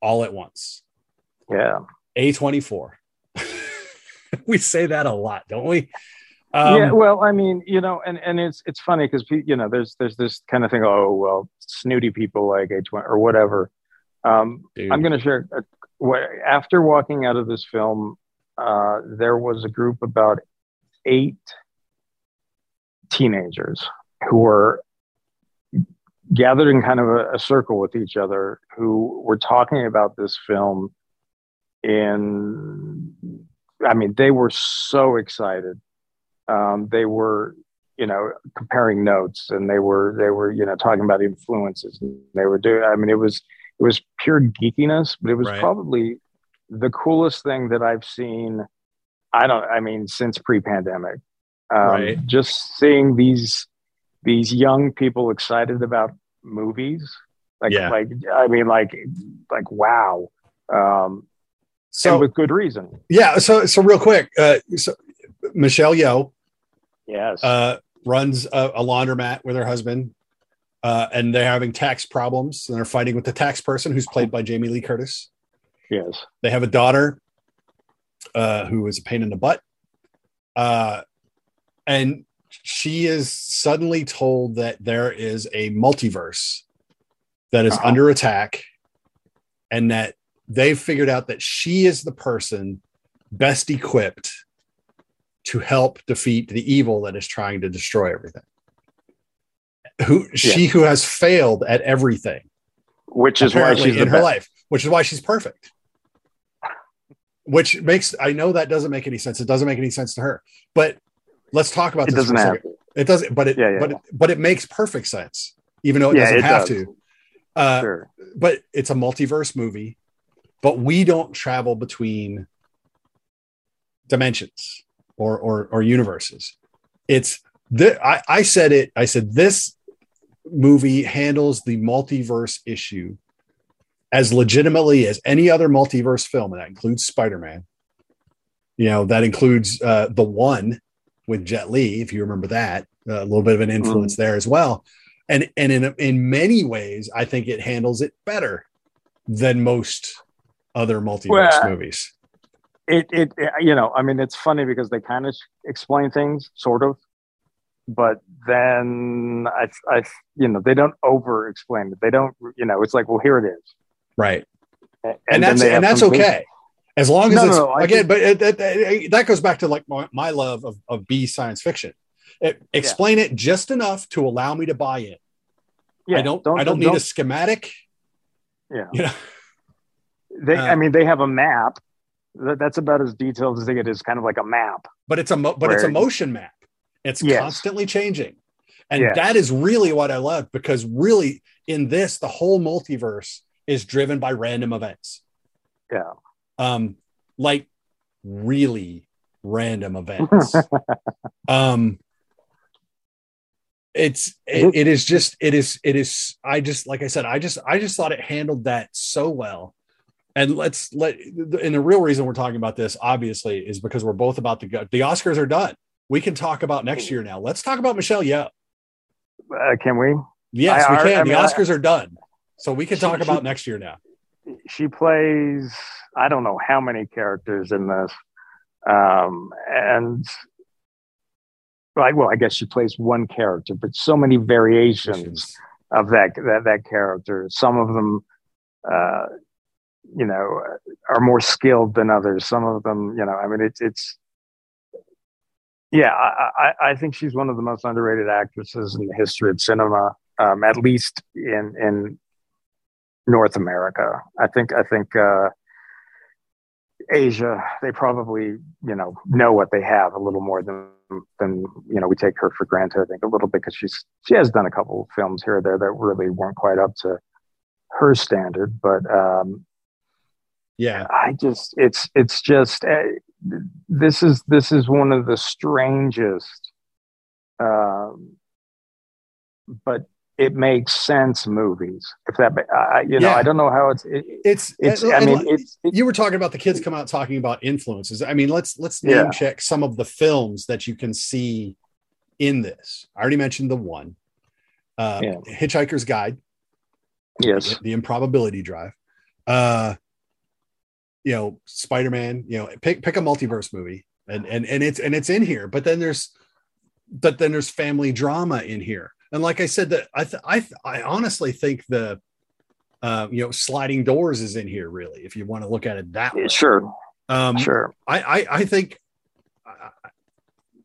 all at once. Yeah. A24. we say that a lot, don't we? Um, yeah. Well, I mean, you know, and, and it's it's funny because you know, there's there's this kind of thing. Oh, well, snooty people like H1 or whatever. Um, Dude. I'm going to share. A, after walking out of this film, uh, there was a group about eight teenagers who were gathered in kind of a, a circle with each other who were talking about this film in i mean they were so excited um, they were you know comparing notes and they were they were you know talking about influences and they were doing i mean it was it was pure geekiness but it was Right. probably the coolest thing that i've seen i don't i mean since pre-pandemic um, Right. just seeing these these young people excited about movies? Like Yeah. like i mean like like wow. Um so and with good reason. Yeah, so so real quick, uh, so Michelle Yeoh yes. uh, runs a, a laundromat with her husband, uh, and they're having tax problems, and they're fighting with the tax person who's played by Jamie Lee Curtis. yes. They have a daughter uh, who is a pain in the butt, uh, and she is suddenly told that there is a multiverse that is Uh-huh. under attack, and that they've figured out that she is the person best equipped to help defeat the evil that is trying to destroy everything. Who she who has failed at everything which is why she's in the her best. life, which is why she's perfect. Which makes I know that doesn't make any sense. It doesn't make any sense to her. But let's talk about It this doesn't have second. It doesn't, but it Yeah, yeah, but yeah. It, but it makes perfect sense, even though it doesn't it have does. to. Uh, sure But it's a multiverse movie, but we don't travel between dimensions or or, or universes. It's the I, I said it. I said this movie handles the multiverse issue as legitimately as any other multiverse film, and that includes Spider-Man. You know, that includes uh, the one with Jet Li, if you remember that, uh, a little bit of an influence there as well. And and in in many ways, I think it handles it better than most other multiverse Well, movies. it, it it you know i mean it's funny because they kind of explain things sort of but then i i you know they don't over explain it they don't you know it's like well here it is Right. and, And, that's and that's okay. As long as No, no, it's no, I again, but it, it- it- that goes back to like my, my love of, of B science fiction. Explain it just enough to allow me to buy it. yeah, I don't, I don't need a schematic. yeah You know, they uh, i mean they have a map that's about as detailed as they get is kind of like a map but it's a mo- but it's a motion map. It's Yes. constantly changing, and Yes. that is really what I love because really in this the whole multiverse is driven by random events. yeah um like really random events. Um it's it, it is just it is it is i just like i said i just i just thought it handled that so well. And let's let and the real reason we're talking about this obviously is because we're both about to go the oscars are done. We can talk about next year now. Let's talk about michelle Yeoh. uh, can we? Yes I- we can. I the mean, I- oscars are done. So we can talk she- about next year now she plays I don't know how many characters in this, um, and like well, I guess she plays one character, but so many variations of that that that character. Some of them, uh, you know, are more skilled than others. Some of them, you know, I mean, it's it's. Yeah, I, I, I think she's one of the most underrated actresses in the history of cinema, um, at least in in North America. I think I think uh, Asia, they probably you know know what they have a little more than than you know we take her for granted. I think a little bit because she's she has done a couple of films here or there that really weren't quite up to her standard, but um, yeah, I just it's it's just uh, this is this is one of the strangest, um, but it makes sense movies if that I you know Yeah. i don't know how it's it, it's it's and- i mean like- it's you were talking about the kids come out talking about influences. I mean, let's let's name Yeah. check some of the films that you can see in this. I already mentioned the one, uh, Yeah. Hitchhiker's Guide, yes the, the Improbability Drive, uh, you know, Spider Man. You know, pick pick a multiverse movie, and and and it's and it's in here. But then there's, but then there's family drama in here. And like I said, that I th- I th- I honestly think the, uh, you know, sliding doors is in here. Really, if you want to look at it that way. sure Um, sure I, I, I think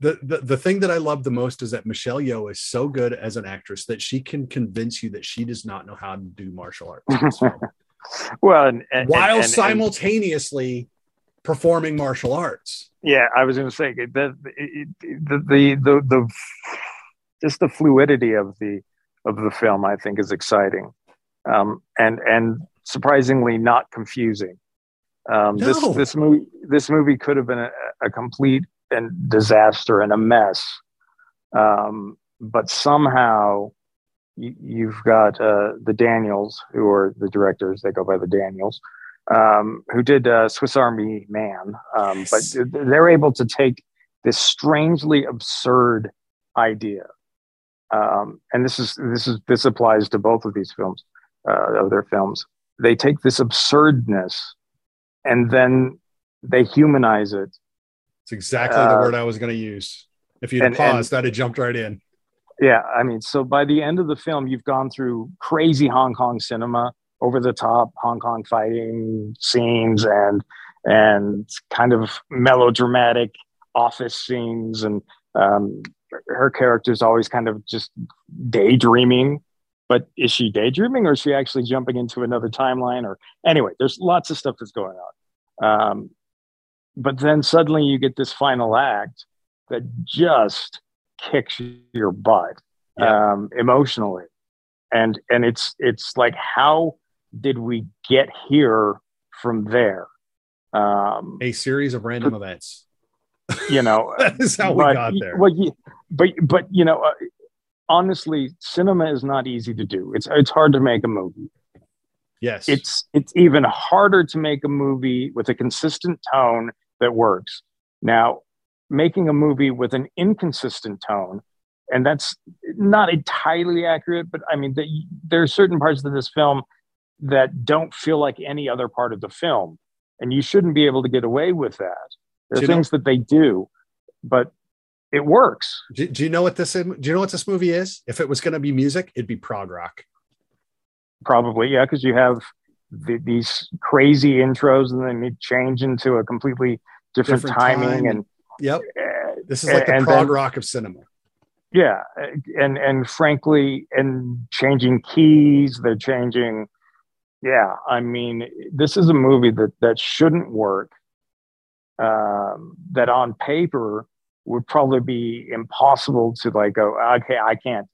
the, the the thing that I love the most is that Michelle Yeoh is so good as an actress that she can convince you that she does not know how to do martial arts well and, and while and- simultaneously performing martial arts. yeah i was going to say the, the the the the just the fluidity of the of the film i think is exciting. Um and and surprisingly not confusing. Um this No. this movie this movie could have been a, a complete and disaster and a mess. Um but somehow you, you've got uh the daniels who are the directors they go by the daniels um, who did uh, Swiss Army Man, um, but they're able to take this strangely absurd idea, um, and this is this is this applies to both of these films, uh, of their films. They take this absurdness, and then they humanize it. It's exactly the Uh, word I was going to use. If you'd have and- and- paused, I'd have jumped right in. Yeah, I mean, so by the end of the film, you've gone through crazy Hong Kong cinema, over the top Hong Kong fighting scenes, and and kind of melodramatic office scenes, and um, her character's always kind of just daydreaming. But is she daydreaming, or is she actually jumping into another timeline? Or anyway, there's lots of stuff that's going on. Um, but then suddenly you get this final act that just kicks your butt Yeah. um, emotionally, and and it's it's like how did we get here from there? Um, A series of random events. You know, That is how we got there. Well, yeah, but but you know, uh, honestly, cinema is not easy to do. It's it's hard to make a movie. yes. It's it's even harder to make a movie with a consistent tone that works. Now, making a movie with an inconsistent tone, and that's not entirely accurate, but I mean, the, there are certain parts of this film that don't feel like any other part of the film, and you shouldn't be able to get away with that. There are you know- things that they do, but it works. do, do you know what this? Do you know what this movie is? If it was going to be music, it'd be prog rock. Probably, yeah, because you have the, these crazy intros, and then you change into a completely different, Different timing, time. and Yep. uh, This is like the prog then- rock of cinema. yeah, and and frankly, and changing keys, they're changing. Yeah, I mean, this is a movie that that shouldn't work. Um, that on paper would probably be impossible to like go. Okay, I can't,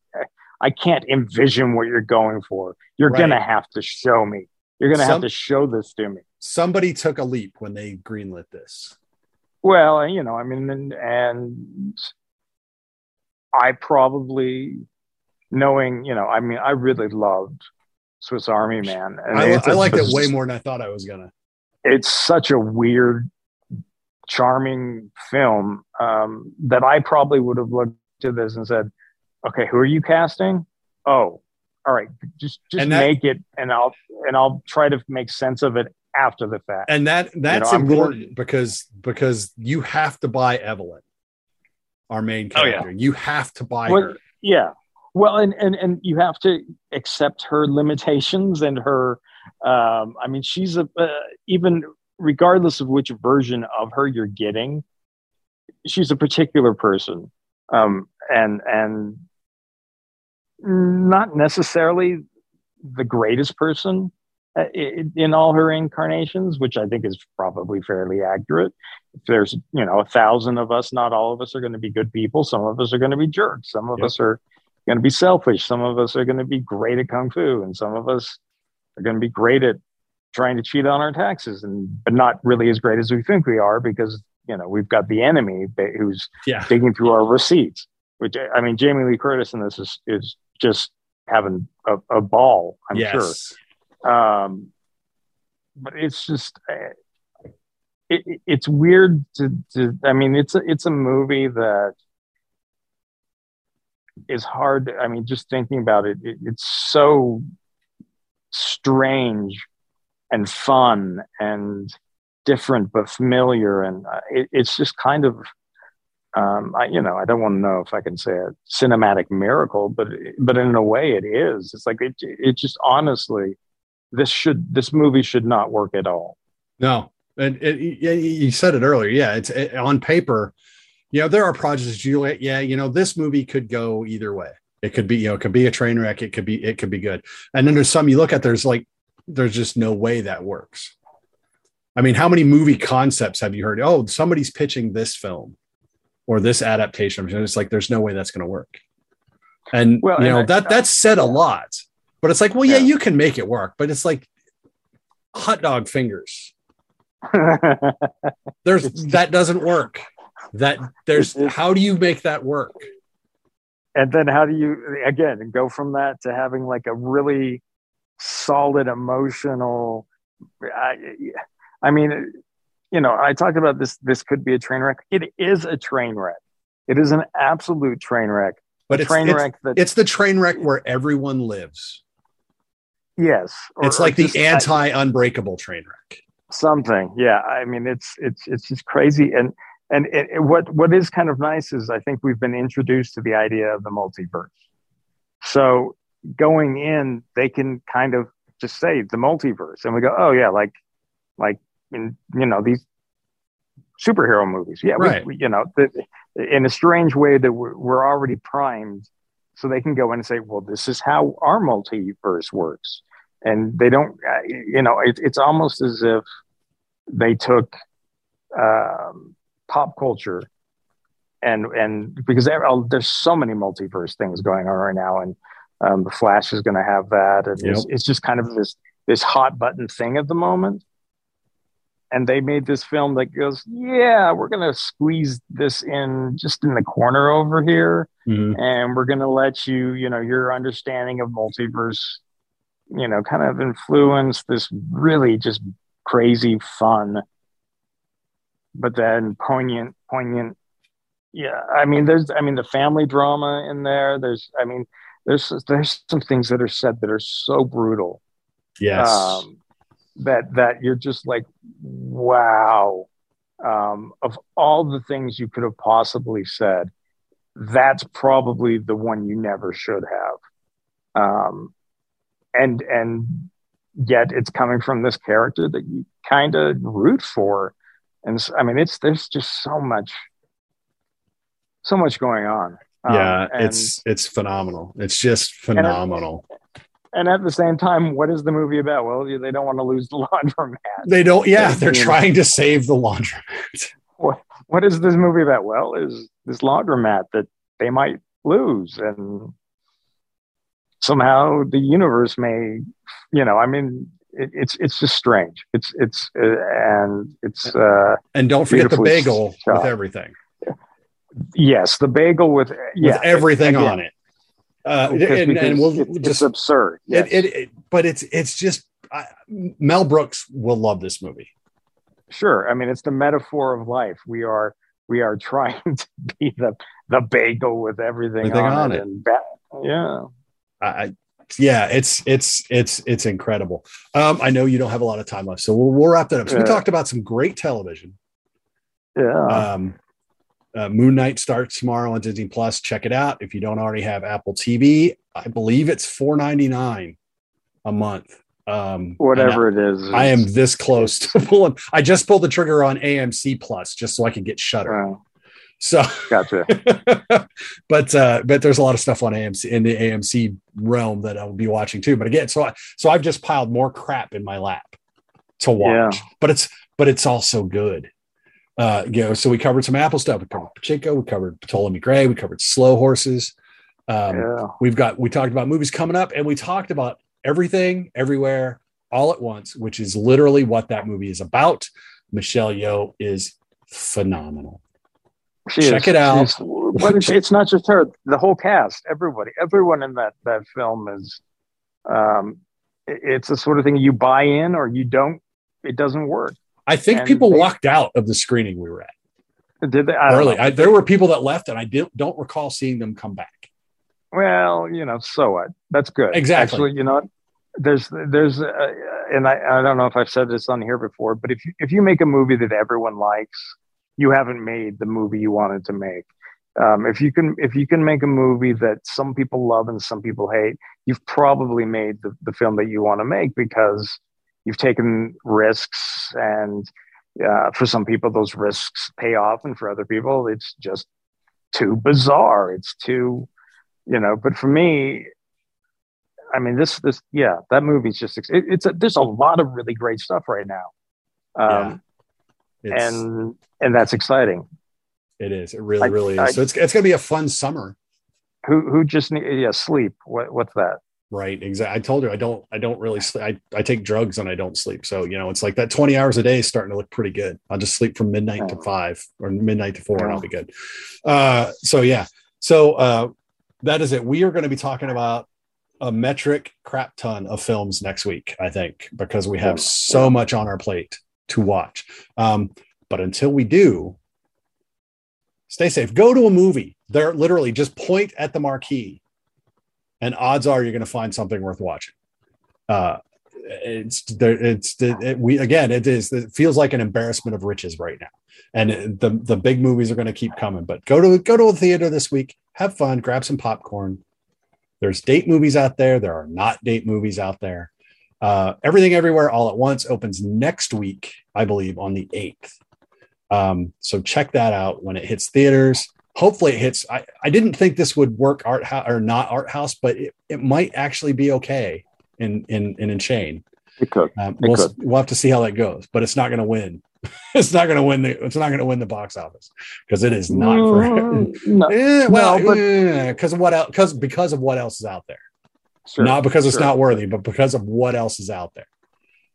I can't envision what you're going for. You're Right. gonna have to show me. You're gonna Some- have to show this to me. Somebody took a leap when they greenlit this. Well, you know, I mean, and, and I probably knowing, you know, I mean, I really loved Swiss Army Man. And I, I liked it way more than I thought I was gonna. It's such a weird, charming film um, that I probably would have looked to this and said, "Okay, who are you casting? Oh, all right, just just that- make it, and I'll and I'll try to make sense of it after the fact." And that that's I'm gonna- important because because you have to buy Evelyn, our main Oh, yeah. character. You have to buy Well, her. yeah well, and and and you have to accept her limitations and her. Um, I mean, she's a uh, even regardless of which version of her you're getting, she's a particular person, um, and and not necessarily the greatest person uh, in all her incarnations, which I think is probably fairly accurate. If there's, you know, a thousand of us, not all of us are going to be good people. Some of us are going to be jerks. Some of yep. us are going to be selfish. Some of us are going to be great at kung fu, and some of us are going to be great at trying to cheat on our taxes, and but not really as great as we think we are because you know we've got the enemy who's yeah. digging through our receipts. Which I mean, Jamie Lee Curtis in this is is just having a, a ball. I'm yes. sure. Um, but it's just uh, it, it's weird to, to. I mean, it's a it's a movie that is hard. I mean, just thinking about it, it it's so strange and fun and different but familiar, and uh, it, it's just kind of um, I, you know, I don't want to know if I can say a cinematic miracle, but but in a way, it is. It's like it, it just honestly, this should this movie should not work at all. No, and it, you said it earlier. Yeah, it's it, on paper. You know, there are projects. You yeah, you know, this movie could go either way. It could be you know, it could be a train wreck. It could be it could be good. And then there's some you look at. There's like there's just no way that works. I mean, how many movie concepts have you heard? Oh, somebody's pitching this film or this adaptation. It's like there's no way that's going to work. And well, you know and that that's said a lot, but it's like, well, yeah, yeah, you can make it work, but it's like hot dog fingers. there's that doesn't work. That there's how do you make that work? And then how do you again go from that to having like a really solid emotional? I, I mean, you know, I talked about this. This could be a train wreck. It is a train wreck. It is an absolute train wreck. But it's, train it's, wreck that, it's the train wreck where everyone lives. Yes, it's like the anti-unbreakable train wreck. Something, yeah. I mean, it's it's it's just crazy. And and it, it, what what is kind of nice is I think we've been introduced to the idea of the multiverse. So going in, they can kind of just say the multiverse, and we go, oh yeah, like like in you know these superhero movies. Yeah, right. we, we, you know, the, in a strange way that we're, we're, already primed, so they can go in and say, "Well, this is how our multiverse works," and they don't. Uh, you know, it, it's almost as if they took um, pop culture and and because there's so many multiverse things going on right now, and um, the Flash is going to have that, and yep. it's, it's just kind of this this hot button thing at the moment and they made this film that goes, yeah, we're gonna squeeze this in just in the corner over here, mm-hmm. and we're gonna let you, you know, your understanding of multiverse, you know, kind of influence this really just crazy fun, but then poignant, poignant. Yeah, I mean, there's, I mean, the family drama in there. There's, I mean, there's there's some things that are said that are so brutal. Yes. Um, that that you're just like wow um, of all the things you could have possibly said that's probably the one you never should have um, and and yet it's coming from this character that you kind of root for and i mean it's there's just so much so much going on yeah um, it's it's phenomenal it's just phenomenal and at the same time, what is the movie about? Well, they don't want to lose the laundromat. They don't. Yeah, they're trying to save the laundromat. What What is this movie about? Well, is this laundromat that they might lose, and somehow the universe may, you know, I mean, it, it's it's just strange. It's it's uh, and it's uh, and don't forget the bagel shot. with everything. Yes, the bagel with yeah, with everything on it uh, and, and, we'll it's, just it's absurd. Yes. It, it, it, but it's it's just Mel Brooks will love this movie. Sure, I mean it's the metaphor of life. We are we are trying to be the the bagel with everything, everything on, on, it. And ba- yeah, I, yeah, it's it's it's it's incredible. Um, I know you don't have a lot of time left, so we'll, we'll wrap that up. So yeah. we talked about some great television. Yeah. Um, uh, Moon Knight starts tomorrow on Disney Plus. Check it out if you don't already have Apple TV. I believe it's four ninety nine a month. Um, Whatever and it is. I, I am this close to pulling. I just pulled the trigger on AMC Plus just so I can get Shudder. Uh, So, gotcha. but uh, but there's a lot of stuff on AMC in the AMC realm that I'll be watching too. But again, so I, so I've just piled more crap in my lap to watch. Yeah. But it's but it's also good. Uh, you know, so we covered some Apple stuff. We covered Pachinko. We covered Ptolemy Grey. We covered Slow Horses. Um, yeah. We've got we talked about movies coming up, and we talked about everything, everywhere, all at once, which is literally what that movie is about. Michelle Yeoh is phenomenal. She Check is. it out. But it's, it's not just her. The whole cast, everybody, everyone in that that film is. Um, it's the sort of thing you buy in or you don't. It doesn't work. I think And people they- walked out of the screening we were at Did they? I early. I, there were people that left, and I didn't, don't recall seeing them come back. Well, you know, so what? That's good. Exactly. Actually, you know, there's there's uh, and I I don't know if I've said this on here before, but if you, if you make a movie that everyone likes, you haven't made the movie you wanted to make. Um, if you can if you can make a movie that some people love and some people hate, you've probably made the, the film that you want to make because you've taken risks and uh, for some people those risks pay off and for other people it's just too bizarre. It's too you know but for me i mean this this yeah that movie's just it, it's a, there's a lot of really great stuff right now. Um It's, and and that's exciting. It is. It really, I- really is. I- so it's it's gonna be a fun summer, who who just need yeah sleep. What what's that right? Exactly. I told her I don't I don't really sleep. I, I take drugs and I don't sleep. So you know it's like that twenty hours a day is starting to look pretty good. I'll just sleep from midnight to five or midnight to four, and I'll be good. Uh, so yeah. So uh, that is it. We are going to be talking about a metric crap ton of films next week, I think, because we have so much on our plate to watch. Um, but until we do, stay safe. Go to a movie. They're literally just point at the marquee, and odds are you're going to find something worth watching. Uh, it's. It's it, we again. It is. It feels like an embarrassment of riches right now, and the the big movies are going to keep coming. But go to go to a theater this week. Have fun. Grab some popcorn. There's date movies out there. There are not date movies out there. Uh, Everything Everywhere All at Once opens next week, I believe, on the 8th. Um, so check that out when it hits theaters. Hopefully it hits. I, I didn't think this would work art house or not art house, but it, it might actually be okay in in in, in Shane. it could Um, It we'll, could. we'll have to see how that goes, but it's not going to win. it's not going to win the. It's not going to win the box office because it is not for. Mm, no, Eh, well, No, because of what else? Because because of what else is out there. sure, not because it's not worthy, but because of what else is out there.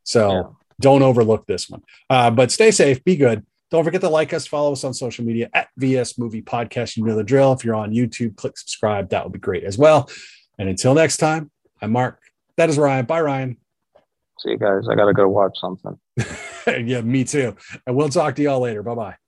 So Yeah. don't overlook this one. Uh, but stay safe, be good. Don't forget to like us, follow us on social media at VS Movie Podcast. You know the drill. If you're on YouTube, click subscribe. That would be great as well. And until next time, I'm Mark. That is Ryan. Bye, Ryan. see you guys i gotta go watch something yeah, me too. And we'll talk to y'all later. Bye bye.